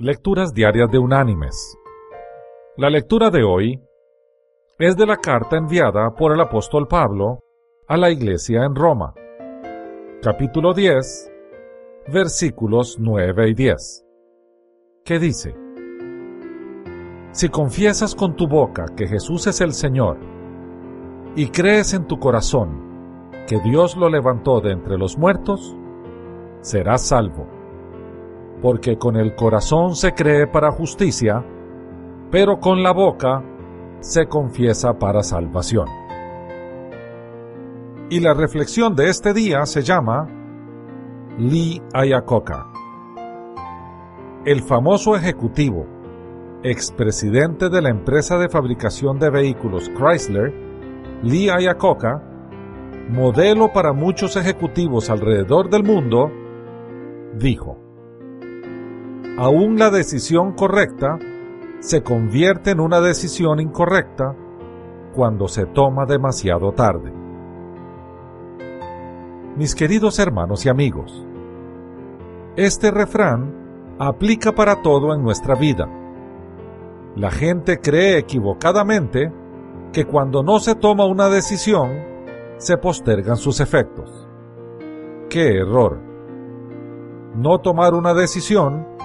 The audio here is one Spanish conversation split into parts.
Lecturas Diarias de Unánimes. La lectura de hoy es de la carta enviada por el apóstol Pablo a la iglesia en Roma, capítulo 10, versículos 9 y 10, que dice, Si confiesas con tu boca que Jesús es el Señor, y crees en tu corazón que Dios lo levantó de entre los muertos, serás salvo porque con el corazón se cree para justicia, pero con la boca se confiesa para salvación. Y la reflexión de este día se llama Lee Iacocca. El famoso ejecutivo, expresidente de la empresa de fabricación de vehículos Chrysler, Lee Iacocca, modelo para muchos ejecutivos alrededor del mundo, dijo, aún la decisión correcta se convierte en una decisión incorrecta cuando se toma demasiado tarde. Mis queridos hermanos y amigos, este refrán aplica para todo en nuestra vida. La gente cree equivocadamente que cuando no se toma una decisión, se postergan sus efectos. ¡Qué error! No tomar una decisión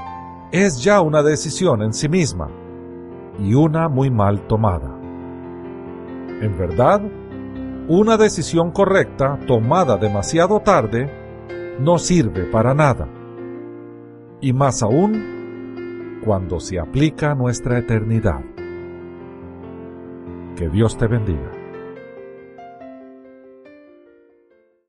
es ya una decisión en sí misma y una muy mal tomada. En verdad, una decisión correcta tomada demasiado tarde no sirve para nada, y más aún cuando se aplica a nuestra eternidad. Que Dios te bendiga.